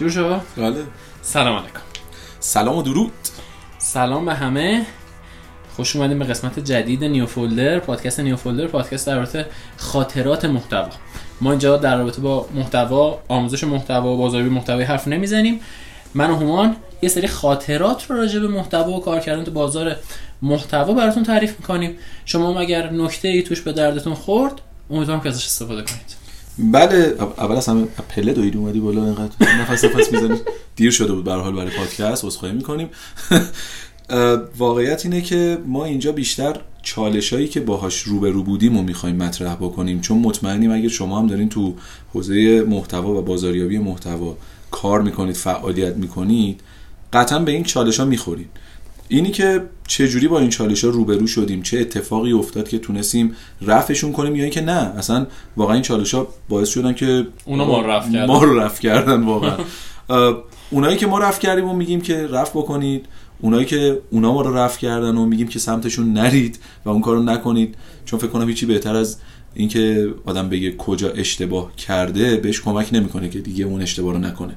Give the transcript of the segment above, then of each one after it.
شروع شد؟ بله. سلام علیکم. سلام و درود. سلام به همه. خوش اومدیم به قسمت جدید نیو فولدر پادکست نیو فولدر پادکست در رابطه خاطرات محتوا. ما اینجا در رابطه با محتوا آموزش محتوا و بازاریابی محتوایی حرف نمی‌زنیم. من و هومان یه سری خاطرات رو راجع به محتوا و کار کردن تو بازار محتوا براتون تعریف می‌کنیم. شما هم اگر نکته ای توش به دردتون خورد امیدوارم که ازش استفاده کنید. بله اول از همه پله دوید اومدی بالا اینقدر نفس نفس می‌زنی. دیر شده بود به حال برای پادکست عذرخواهی می‌کنیم. واقعیت اینه که ما اینجا بیشتر چالش هایی که باهاش روبرو بودیم و می‌خوایم مطرح بکنیم. چون مطمئنیم اگر شما هم دارین تو حوزه محتوا و بازاریابی محتوا کار می‌کنید فعالیت می‌کنید قطعا به این چالش ها می‌خورید. اینی که چه جوری با این چالش ها روبرو شدیم چه اتفاقی افتاد که تونستیم رفعشون کنیم یا اینکه نه اصلا واقعا این چالش ها باعث شدن که اونا ما رفع کردن. ما رو رفع کردن واقعا. اونایی که ما رفع کردیم و میگیم که رفع بکنید اونایی که اونا ما رو رفع کردن و میگیم که سمتشون نرید و اون کارو نکنید چون فکر کنم هیچی بهتر از اینکه آدم بگه کجا اشتباه کرده بهش کمک نمی‌کنه که دیگه اون اشتباه رو نکنه.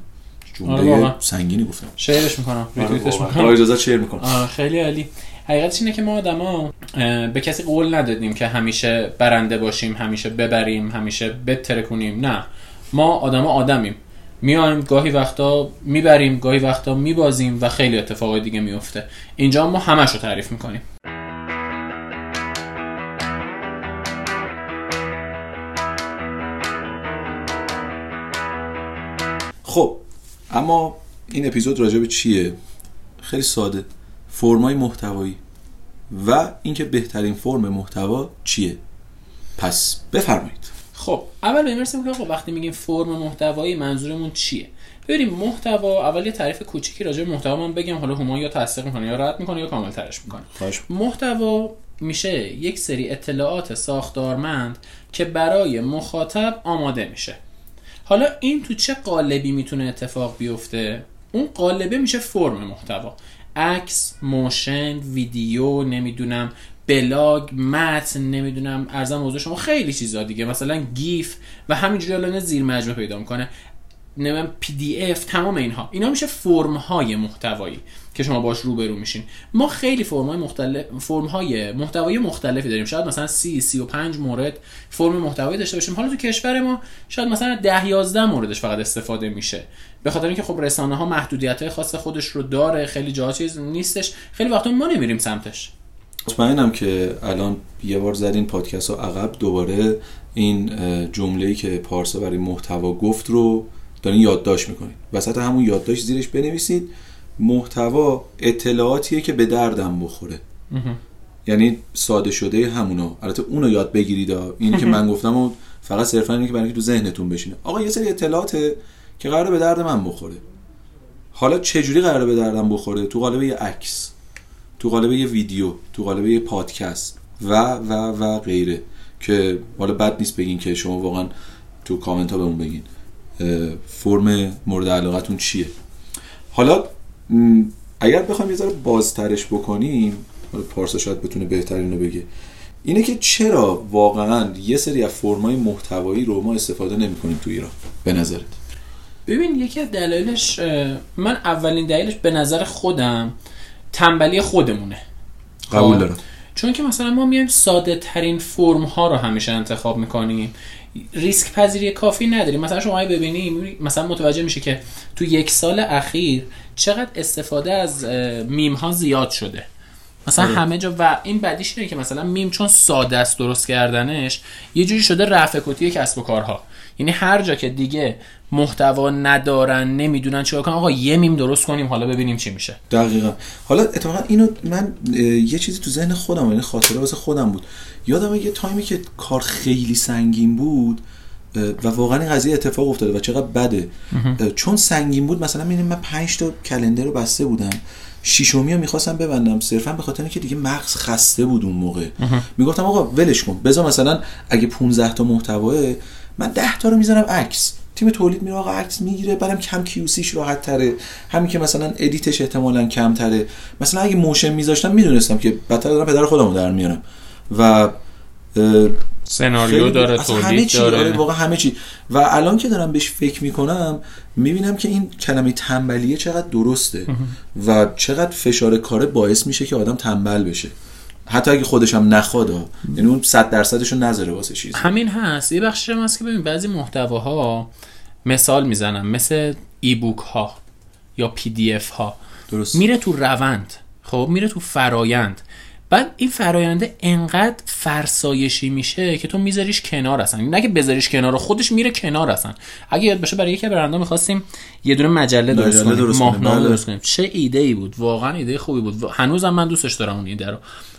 جمله سنگینی گفتم. شعرش می‌کنم. ریتوییتش می‌کنم. با اجازه شعر می‌کنم. خیلی عالی. حقیقتش اینه که ما آدما به کسی قول ندادیم که همیشه برنده باشیم همیشه ببریم همیشه بترکونیم نه. ما آدما آدمیم. میایم گاهی وقتا می‌بریم گاهی وقتا میبازیم و خیلی اتفاقای دیگه میفته اینجا ما همش رو تعریف می‌کنیم. خب اما این اپیزود راجع به چیه؟ خیلی ساده. فرمای محتوایی. و اینکه بهترین فرم محتوا چیه؟ پس بفرمایید. خب اول بمیرسیم که خب وقتی میگیم فرم محتوایی منظورمون چیه؟ ببینیم محتوا اول یه تعریف کوچیکی راجع به محتوا من بگم. حالا هما یا تصدیق می‌کنه یا رد می‌کنه یا کامل ترش می‌کنه محتوا میشه یک سری اطلاعات ساختارمند که برای مخاطب آماده میشه. حالا این تو چه قالبی می‌تونه اتفاق بیفته؟ اون قالبه میشه فرم محتوا. عکس motion ویدیو نمی‌دونم بلاگ متن نمی‌دونم عرضم به حضور شما خیلی چیزا دیگه. مثلا GIF و همینجوری الان زیر مجموعه پیدا می‌کنه. نمی‌دونم PDF تمام اینها. اینا میشه فرم های محتوایی. که شما باش روبرو میشین. ما خیلی فرم های مختلف فرم های محتوایی مختلفی داریم. شاید مثلا 30 35 مورد فرم محتوایی داشته باشیم. حالا تو کشور ما شاید مثلا 10 11 موردش فقط استفاده میشه. به خاطر اینکه خب رسانه ها محدودیت های خاص خودش رو داره خیلی جا چیز نیستش. خیلی وقتا ما نمیریم سمتش. مطمئنم که الان یه بار زدین پادکست ها عقب. دوباره این جمله‌ای که پارسا برای محتوا گفت رو دارین یادداشت می‌کنید وسط همون یادداشت زیرش بنویسید. محتوا اطلاعاتیه که به دردم بخوره. یعنی ساده شده همونا البته اونو یاد بگیرید. اینی که من گفتم و فقط صرفا اینه که برای تو ذهنتون بشینه. آقا یه سری اطلاعاته که قراره به درد من بخوره. حالا چه جوری قراره به دردم بخوره؟ تو قالب یه عکس تو قالب یه ویدیو تو قالب یه پادکست و و و غیره که حالا بد نیست بگین که شما واقعا تو کامنت ها بهمون بگین. فرم مورد علاقتون چیه؟ حالا اگر بخوایم یه ذره بازترش بکنیم حالا پارسا شاید بتونه بهترین رو بگه. اینه که چرا واقعا یه سری از فرمای محتوایی رو ما استفاده نمی کنیم تو ایران؟ به نظرت. ببین یکی از دلایلش من اولین دلیلش به نظر خودم تنبلی خودمونه. قبول دارم. چون که مثلا ما میایم ساده ترین فرم ها رو همیشه انتخاب می‌کنیم. ریسک پذیری کافی نداریم. مثلا شما ببینیم مثلا متوجه میشه که تو یک سال اخیر چقدر استفاده از میم ها زیاد شده. مثلا آره. همه جا و این بدیش اینه که مثلا میم چون ساده است درست کردنش یه جوری شده رفع تکلیفی کسب و کارها. یعنی هر جا که دیگه محتوا ندارن نمی‌دونن چیکار کنن آقا یه میم درست کنیم حالا ببینیم چی میشه. دقیقا. حالا اتفاقا اینو من یه چیزی تو ذهن خودم یعنی خاطره واسه خودم بود. یادم یه تایمی که کار خیلی سنگین بود و واقعا این قضیه اتفاق افتاده و چقدر بده. چون سنگین بود مثلا می‌بینیم من 5 تا calendar رو بسته بودم. شیشومی رو می‌خواستم ببندم. صرفا به خاطر اینکه دیگه مغز خسته بود اون موقع. می‌گفتم آقا ولش کن. بذار مثلا اگه 15 تا محتواه من 10 تا رو می‌ذارم عکس. تیم تولید میره آقا عکس می‌گیره برام کم QC یش راحت تره همین که مثلا edit ش احتمالا کم تره مثلا اگه motion میذاشتم می‌دونستم که بدتر دارم پدر خودمو در میارم. و سناریو داره تولید داره. آره واقعا همه چی. و الان که دارم بهش فکر می‌کنم می‌بینم که این کلمه تنبلیه چقدر درسته و چقدر فشار کاره باعث میشه که آدم تنبل بشه. حتی اگه خودش هم نخواد یعنی اون 100 درصدش رو نذاره واسه چیز همین هست. یه بخشش هم هست که ببین بعضی محتواها مثال می‌زنم مثل ای بوک ها یا پی دی اف ها درست. میره تو روند. خب میره تو فرایند. بعد این فراینده انقدر فرسایشی میشه که تو میذاریش کنار اصلا. نه که بذاریش کنار خودش میره کنار اصلا. اگه یاد باشه برای یکی برنده می‌خواستیم یه دونه مجله درست کنیم ماهنامه بله. درست کنیم. چه ایده ای بود؟ واقعا ایده خوبی بود. هنوزم من دوستش دارم اون ایده رو.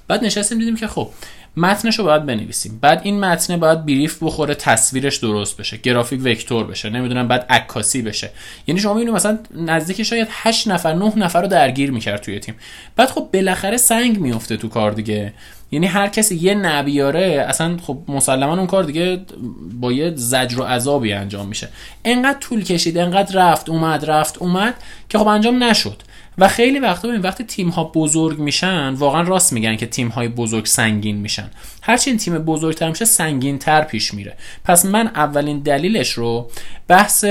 بعد نشستیم دیدیم که خب متنش رو باید بنویسیم. بعد این متن باید بریف بخوره تصویرش درست بشه گرافیک وکتور بشه نمی‌دونم بعد عکاسی بشه. یعنی شما می‌بینید مثلا نزدیک شاید 8 نفر 9 نفر رو درگیر می‌کرد توی تیم. بعد خب بالاخره سنگ میفته تو کار دیگه. یعنی هر کسی یه نبیاره اصلا خب مسلما اون کار دیگه با یه زجر و عذابی انجام میشه. انقدر طول کشید انقدر رفت اومد رفت اومد که خب انجام نشد. و خیلی وقتا ببین وقتی تیم ها بزرگ میشن واقعا راست میگن که تیم های بزرگ سنگین میشن. هرچی این تیم بزرگتر میشه سنگین تر پیش میره. پس من اولین دلیلش رو بحث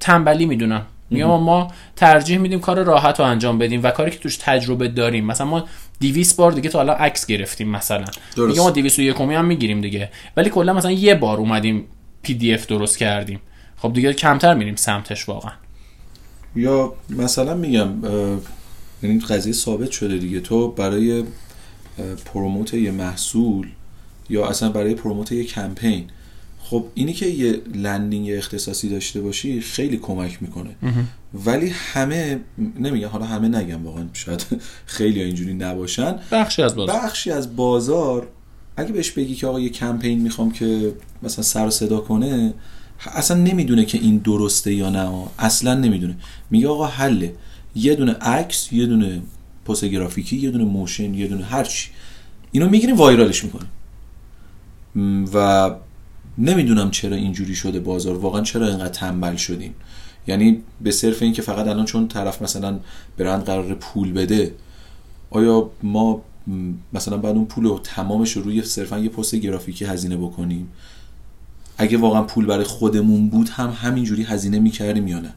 تنبلی می‌دونم. میگم ما ترجیح میدیم کار راحت رو انجام بدیم و کاری که توش تجربه داریم. مثلا ما 200 بار دیگه تا حالا عکس گرفتیم مثلا. میگم ما 201 هم می‌گیریم دیگه. ولی کلا مثلا یه بار اومدیم پی دی اف درست کردیم. خب دیگه کمتر میریم سمتش واقعا. یا مثلا میگم یعنی قضیه ثابت شده دیگه. تو برای promote یه محصول یا اصلا برای promote یه کمپین خب اینی که یه landing اختصاصی داشته باشی خیلی کمک می‌کنه. ولی همه نمیگم حالا همه نگم واقعا شاید خیلی اینجوری نباشن. بخشی از بازار. بخشی از بازار اگه بهش بگی که آقا یه کمپین می‌خوام که مثلا سر و صدا کنه اصلا نمی‌دونه که این درسته یا نه. اصلا نمی‌دونه. میگه آقا حله. یه دونه عکس یه دونه پست گرافیکی یه دونه موشن یه دونه هرچی اینو می‌گیریم وایرالش می‌کنیم. و نمی‌دونم چرا اینجوری شده بازار. واقعا چرا اینقدر تنبل شدیم یعنی به صرف این که فقط الان چون طرف مثلا برند قرار پول بده آیا ما مثلا بعد اون پول رو تمامش رو روی صرفا یه پست گرافیکی هزینه بکنیم؟ اگه واقعا پول برای خودمون بود هم همینجوری هزینه می‌کردیم یا نه؟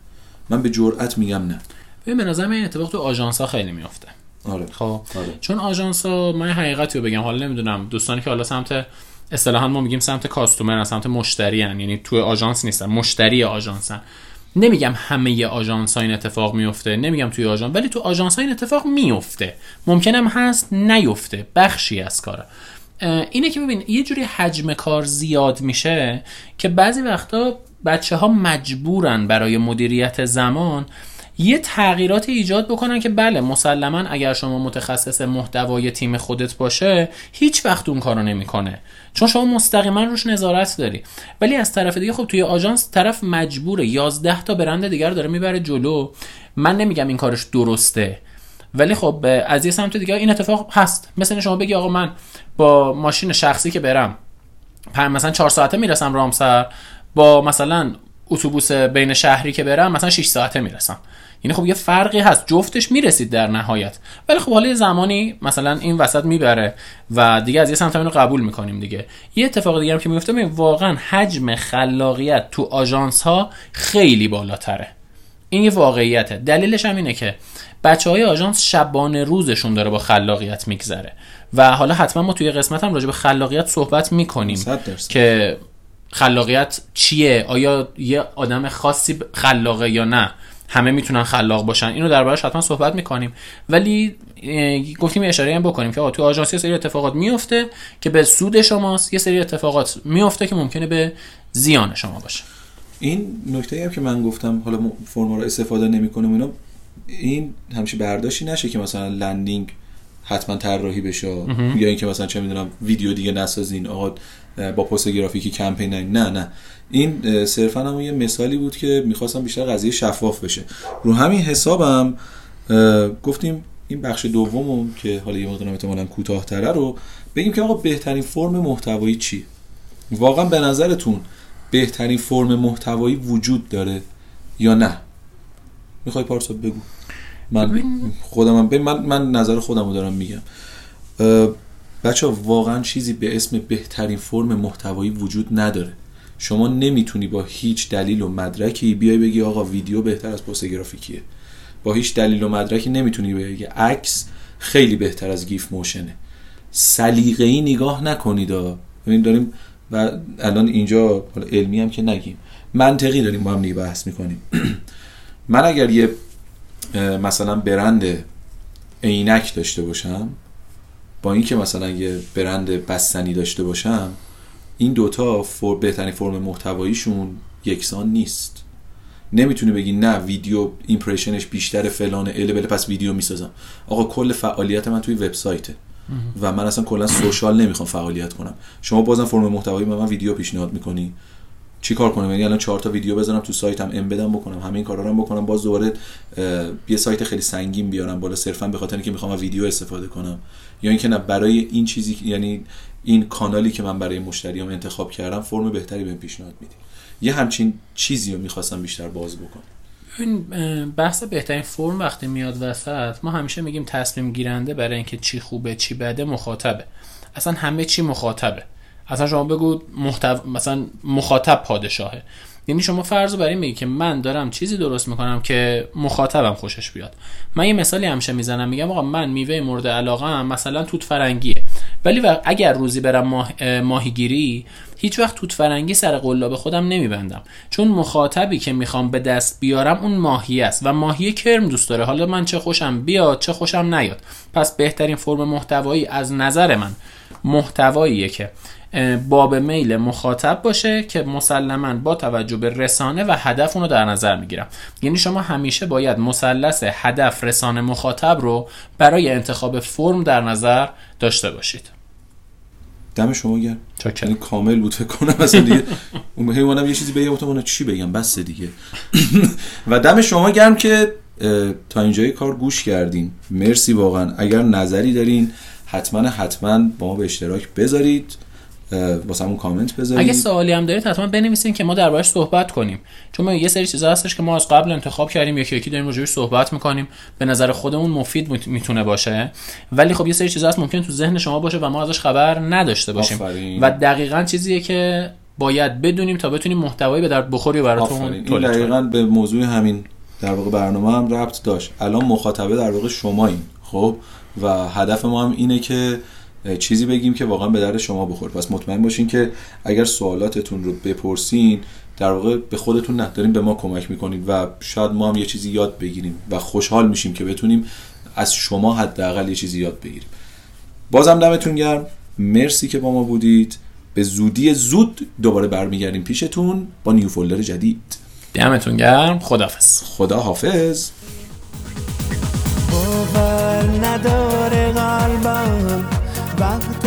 من به جرئت میگم نه. ببین به نظر این اتفاق تو آژانس ها خیلی میافته. آره. خب؟ آره. چون آژانس ها من حقیقتی رو بگم حالا نمی‌دونم دوستانی که حالا سمت اصطلاحا ما میگیم سمت کاستومر سمت مشتری هن. یعنی تو آژانس نیستن مشتری آژانسن نمیگم همه آژانس این اتفاق میفته نمیگم توی آژانس ولی تو آژانس ها این اتفاق میفته ممکنم هست نیفته. بخشی از کاره اینه که ببین یه جوری حجم کار زیاد میشه که بعضی وقتا بچه ها مجبورن برای مدیریت زمان یه تغییرات ایجاد بکنن که بله مسلما اگر شما متخصص محتوای تیم خودت باشه هیچ وقت اون کارو نمی‌کنه. چون شما مستقیما روش نظارت داری. ولی از طرف دیگه خب توی آژانس طرف مجبوره. 11 تا برند دیگر داره می‌بره جلو. من نمیگم این کارش درسته. ولی خب از یه سمت دیگه این اتفاق هست. مثل شما بگی آقا من با ماشین شخصی که برم مثلا چهار ساعته می‌رسم رامسر با مثلا اتوبوس بین شهری که برم مثلا 6 ساعته می‌رسم. یعنی خب یه فرقی هست. جفتش می‌رسید در نهایت. ولی خب حالا زمانی مثلا این وسط می‌بره و دیگه از یه سمت رو قبول می‌کنیم دیگه. یه اتفاق دیگه هم که میفته واقعا حجم خلاقیت تو آژانس ها خیلی بالاتره. این یه واقعیته. دلیلش هم اینه که بچه های آژانس شبانه روزشون داره با خلاقیت میگذره. و حالا حتما ما توی قسمت هم راجع به خلاقیت صحبت می‌کنیم که خلاقیت چیه؟ آیا یه آدم خاصی خلاقه یا نه؟ همه می‌تونن خلاق باشن. اینو دربارش حتما صحبت می‌کنیم. ولی گفتیم اشاره هم بکنیم که تو آژانس یه سری اتفاقات میفته که به سود شماست یه سری اتفاقات میفته که ممکنه به زیان شما باشه. این نکته هم که من گفتم حالا فرما رو استفاده نمی‌کنم اینا این همچی برداشتی نشه که مثلا لندینگ حتما طراحی بشه. یا اینکه مثلا چه می‌دونم ویدیو دیگه نسازین آقا با پست گرافیکی کمپین نه نه. این صرفا هم یه مثالی بود که می‌خواستم بیشتر قضیه شفاف بشه. رو همین حسابم گفتیم این بخش دومم که حالا یه مقدار احتمالاً کوتاه‌تره رو بگیم که آقا بهترین فرم محتوایی چی؟ واقعا به نظرتون بهترین فرم محتوایی وجود داره یا نه؟ می‌خوای پارسا بگو. من خودم من, من نظر خودم رو دارم میگم. بچه واقعا چیزی به اسم بهترین فرم محتوایی وجود نداره. شما نمی‌تونی با هیچ دلیل و مدرکی بیای بگی آقا ویدیو بهتر از پست گرافیکیه. با هیچ دلیل و مدرکی نمی‌تونی بگی. عکس خیلی بهتر از گیف موشنه. سلیقه ای نگاه نکنید ببین داریم و الان اینجا علمی هم که نگیم. منطقی داریم با هم بحث می‌کنیم. من اگر یه مثلا برند عینک داشته باشم با اینکه مثلا یه برند بستنی داشته باشم این دوتا فور بهترین فرم محتواییشون یکسان نیست. نمی‌تونی بگی نه ویدیو ایمپرشنش بیشتر فلان ال بله پس ویدیو می‌سازم. آقا کل فعالیت من توی وبسایته. و من اصلا کلا سوشال نمی‌خوام فعالیت کنم. شما بازم فرم محتوایی به من ویدیو پیشنهاد می‌کنی. چی کار کنم؟ یعنی الان چهار تا ویدیو بذارم تو سایتم امبدم بکنم همه این کارا رو بکنم. باز دوباره یه سایت خیلی سنگین بیارم بالا صرفا به خاطر اینکه می‌خوام ویدیو استفاده کنم. یا اینکه نه برای این چیزی یعنی این کانالی که من برای مشتریام انتخاب کردم فرم بهتری بهم پیشنهاد میدی. یه همچین چیزی رو می‌خواستم بیشتر باز بکنم. این بحث بهترین فرم وقتی میاد وسط ما همیشه میگیم تصمیم گیرنده برای اینکه چی خوبه چی بده مخاطبه. اصلا همه چی مخاطبه. اصلا شما بگو محتو... مثلا مخاطب پادشاهه. یعنی شما فرض بر این میگی که من دارم چیزی درست می‌کنم که مخاطبم خوشش بیاد. من یه مثالی همیشه می‌زنم میگم آقا من میوه مورد علاقه هم مثلا توت فرنگیه. ولی و اگر روزی برم ماه... ماهیگیری هیچ وقت توت فرنگی سر قلاب خودم نمیبندم. چون مخاطبی که می‌خوام به دست بیارم اون ماهی است و ماهی کرم دوست داره. حالا من چه خوشم بیاد چه خوشم نیاد. پس بهترین فرم محتوایی از نظر من محتواییه که باب میل مخاطب باشه که مسلما با توجه به رسانه و هدف اونو در نظر می‌گیرم. یعنی شما همیشه باید مثلث هدف رسانه مخاطب رو برای انتخاب فرم در نظر داشته باشید. دم شما گرم. یعنی کامل بود فکر کنم. مثلا دیگه اون حیوانم یه چیزی بگم تو چی بگم؟ بس دیگه. و دم شما گرم که تا اینجای کار گوش کردین. مرسی واقعا. اگر نظری دارین حتما حتما با ما به اشتراک بذارید. واسه همون کامنت بذارید. اگه سوالی هم دارید حتما بنویسین که ما دربارش صحبت کنیم. چون ما یه سری چیزا هستش که ما از قبل انتخاب کردیم یکی یکی داریم راجعش صحبت می‌کنیم. به نظر خودمون مفید می‌تونه باشه. ولی خب یه سری چیزا هست ممکن تو ذهن شما باشه و ما ازش خبر نداشته باشیم. و دقیقا چیزیه که باید بدونیم تا بتونیم محتوایی به درد بخوری براتون تولید دقیقاً به موضوع همین در واقع برنامه هم ربط داشت. الان مخاطبه در واقع شماییم خب؟ و هدف ما هم اینه که چیزی بگیم که واقعا به درد شما بخوره. پس مطمئن باشین که اگر سوالاتتون رو بپرسین در واقع به خودتون نه دارین به ما کمک می‌کنید و شاید ما هم یه چیزی یاد بگیریم و خوشحال میشیم که بتونیم از شما حداقل یه چیزی یاد بگیریم. بازم دمتون گرم. مرسی که با ما بودید. به زودی زود دوباره برمیگردیم پیشتون با نیو فولدر جدید. دمتون گرم. خداحافظ. خدا حافظ نداره قلبم. وقت